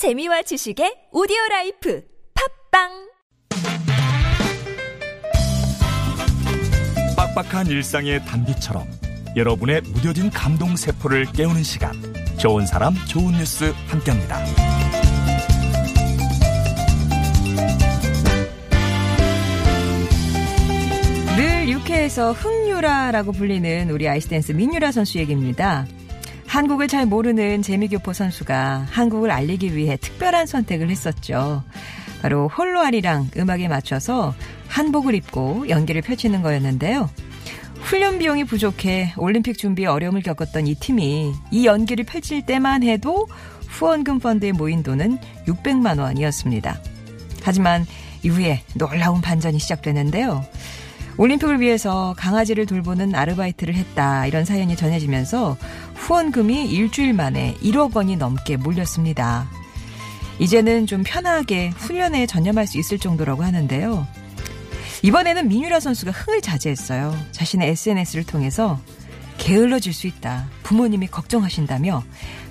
재미와 지식의 오디오 라이프 팟빵 빡빡한 일상의 단비처럼 여러분의 무뎌진 감동 세포를 깨우는 시간 좋은 사람 좋은 뉴스 함께합니다. 늘 유쾌해서 흥유라라고 불리는 우리 아이스댄스 민유라 선수 얘기입니다. 한국을 잘 모르는 재미교포 선수가 한국을 알리기 위해 특별한 선택을 했었죠. 바로 홀로아리랑 음악에 맞춰서 한복을 입고 연기를 펼치는 거였는데요. 훈련 비용이 부족해 올림픽 준비에 어려움을 겪었던 이 팀이 이 연기를 펼칠 때만 해도 후원금 펀드에 모인 돈은 600만 원이었습니다. 하지만 이후에 놀라운 반전이 시작되는데요. 올림픽을 위해서 강아지를 돌보는 아르바이트를 했다 이런 사연이 전해지면서 후원금이 일주일 만에 1억 원이 넘게 몰렸습니다. 이제는 좀 편하게 훈련에 전념할 수 있을 정도라고 하는데요. 이번에는 민유라 선수가 흥을 자제했어요. 자신의 SNS를 통해서 게을러질 수 있다. 부모님이 걱정하신다며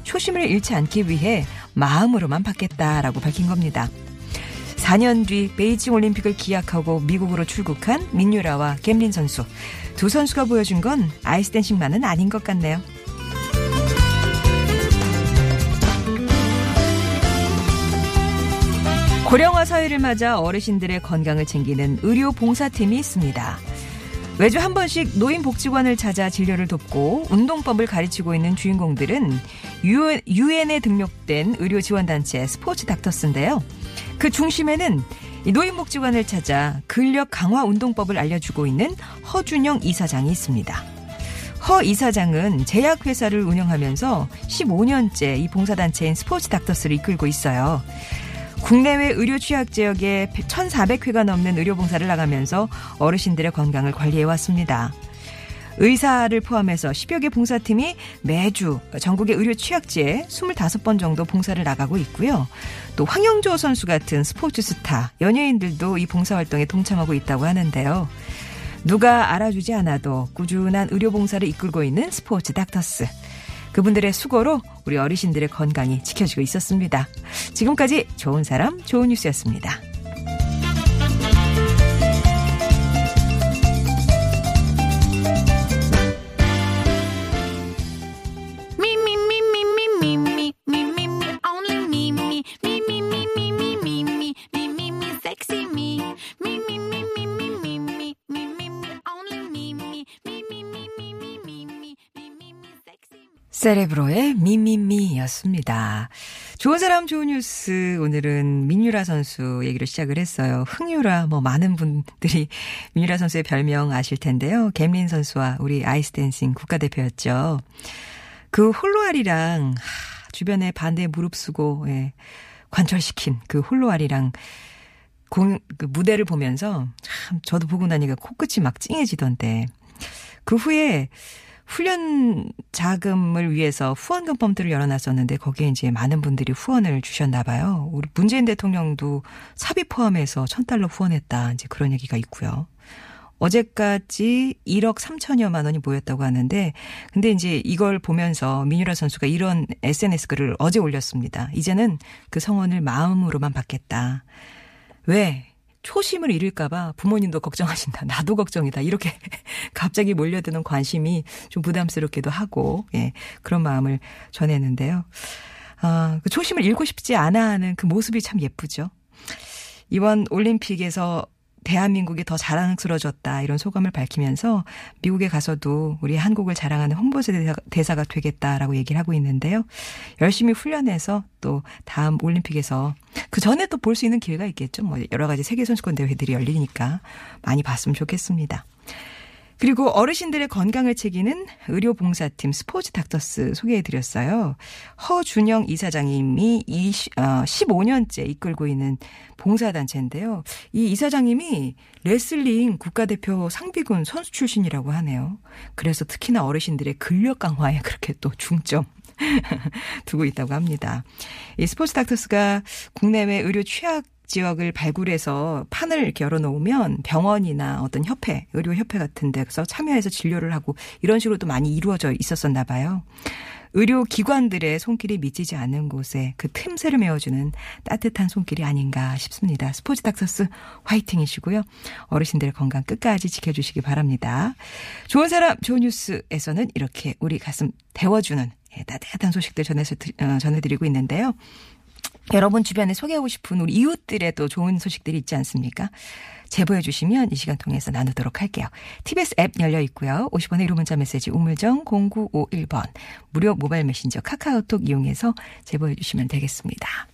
초심을 잃지 않기 위해 마음으로만 받겠다라고 밝힌 겁니다. 4년 뒤 베이징 올림픽을 기약하고 미국으로 출국한 민유라와 갬린 선수. 두 선수가 보여준 건 아이스댄싱만은 아닌 것 같네요. 고령화 사회를 맞아 어르신들의 건강을 챙기는 의료 봉사팀이 있습니다. 매주 한 번씩 노인 복지관을 찾아 진료를 돕고 운동법을 가르치고 있는 주인공들은 유엔에 등록된 의료 지원 단체 스포츠 닥터스인데요. 그 중심에는 노인 복지관을 찾아 근력 강화 운동법을 알려주고 있는 허준영 이사장이 있습니다. 허 이사장은 제약회사를 운영하면서 15년째 이 봉사단체인 스포츠 닥터스를 이끌고 있어요. 국내외 의료 취약 지역에 1,400회가 넘는 의료 봉사를 나가면서 어르신들의 건강을 관리해 왔습니다. 의사를 포함해서 10여 개 봉사팀이 매주 전국의 의료 취약지에 25번 정도 봉사를 나가고 있고요. 또 황영조 선수 같은 스포츠 스타, 연예인들도 이 봉사 활동에 동참하고 있다고 하는데요. 누가 알아주지 않아도 꾸준한 의료 봉사를 이끌고 있는 스포츠 닥터스. 그분들의 수고로 우리 어르신들의 건강이 지켜지고 있었습니다. 지금까지 좋은 사람, 좋은 뉴스였습니다. 세레브로의 미미미였습니다. 좋은 사람 좋은 뉴스 오늘은 민유라 선수 얘기로 시작을 했어요. 흥유라 뭐 많은 분들이 민유라 선수의 별명 아실 텐데요. 겜린 선수와 우리 아이스 댄싱 국가대표였죠. 그 홀로아리랑 주변에 반대에 무릅쓰고 예, 관철시킨 그 홀로아리랑 공, 그 무대를 보면서 참 저도 보고 나니까 코끝이 막 찡해지던데 그 후에 훈련 자금을 위해서 후원금 펌프를 열어놨었는데 거기에 이제 많은 분들이 후원을 주셨나 봐요. 우리 문재인 대통령도 사비 포함해서 천 달러 후원했다. 이제 그런 얘기가 있고요. 어제까지 1억 3천여만 원이 모였다고 하는데 근데 이제 이걸 보면서 민유라 선수가 이런 SNS 글을 어제 올렸습니다. 이제는 그 성원을 마음으로만 받겠다. 왜? 초심을 잃을까봐 부모님도 걱정하신다. 나도 걱정이다. 이렇게 갑자기 몰려드는 관심이 좀 부담스럽기도 하고, 예, 그런 마음을 전했는데요. 아, 그 초심을 잃고 싶지 않아 하는 그 모습이 참 예쁘죠. 이번 올림픽에서 대한민국이 더 자랑스러워졌다 이런 소감을 밝히면서 미국에 가서도 우리 한국을 자랑하는 홍보대 대사가 되겠다라고 얘기를 하고 있는데요. 열심히 훈련해서 또 다음 올림픽에서 그 전에 또 볼 수 있는 기회가 있겠죠. 뭐 여러 가지 세계 선수권 대회들이 열리니까 많이 봤으면 좋겠습니다. 그리고 어르신들의 건강을 챙기는 의료봉사팀 스포츠 닥터스 소개해드렸어요. 허준영 이사장님이 20, 어, 15년째 이끌고 있는 봉사단체인데요. 이 이사장님이 레슬링 국가대표 상비군 선수 출신이라고 하네요. 그래서 특히나 어르신들의 근력 강화에 그렇게 또 중점 두고 있다고 합니다. 이 스포츠 닥터스가 국내외 의료 취약 지역을 발굴해서 판을 이렇게 열어놓으면 병원이나 어떤 협회, 의료협회 같은 데서 참여해서 진료를 하고 이런 식으로도 많이 이루어져 있었었나 봐요. 의료기관들의 손길이 미치지 않는 곳에 그 틈새를 메워주는 따뜻한 손길이 아닌가 싶습니다. 스포츠 닥터스 화이팅이시고요. 어르신들의 건강 끝까지 지켜주시기 바랍니다. 좋은 사람, 좋은 뉴스에서는 이렇게 우리 가슴 데워주는 예, 따뜻한 소식들 전해서, 어, 전해드리고 있는데요. 여러분 주변에 소개하고 싶은 우리 이웃들의 또 좋은 소식들이 있지 않습니까? 제보해 주시면 이 시간 통해서 나누도록 할게요. TBS 앱 열려 있고요. 50원의 1호 문자 메시지 우물정 0951번 무료 모바일 메신저 카카오톡 이용해서 제보해 주시면 되겠습니다.